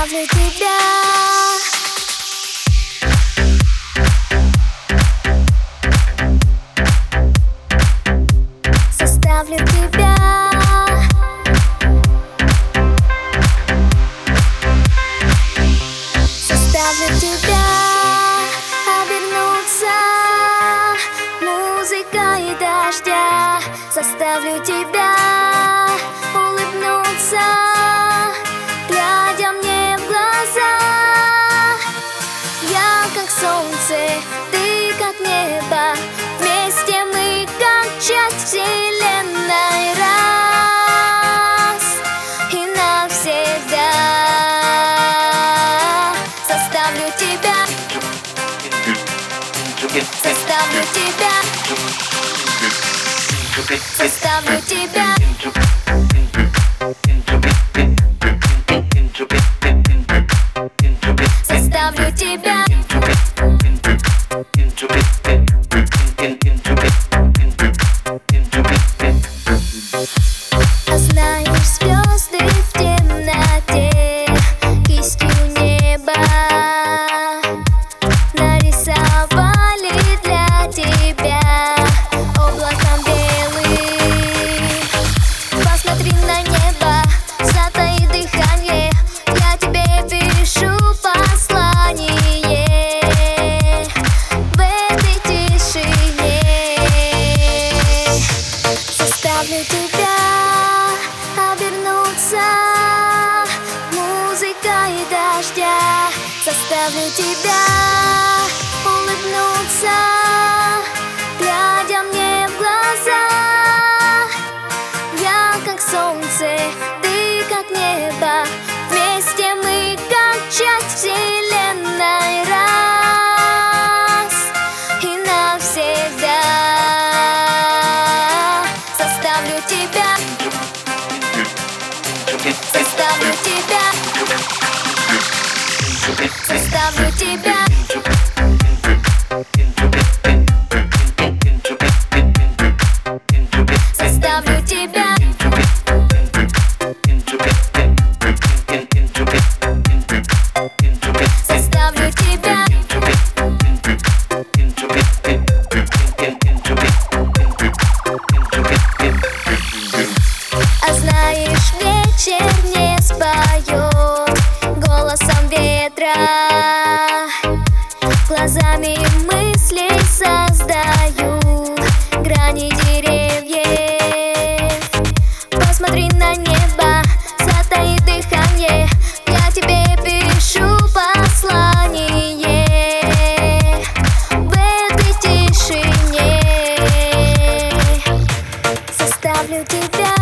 ставлю тебя Заставлю тебя Заставлю тебя Заставлю тебя А знай заставлю тебя улыбнуться. Заставлю тебя. глазами мысли создаю грани деревьев. Посмотри на небо, затаи дыхание, я тебе пишу послание в этой тишине. Составлю тебя.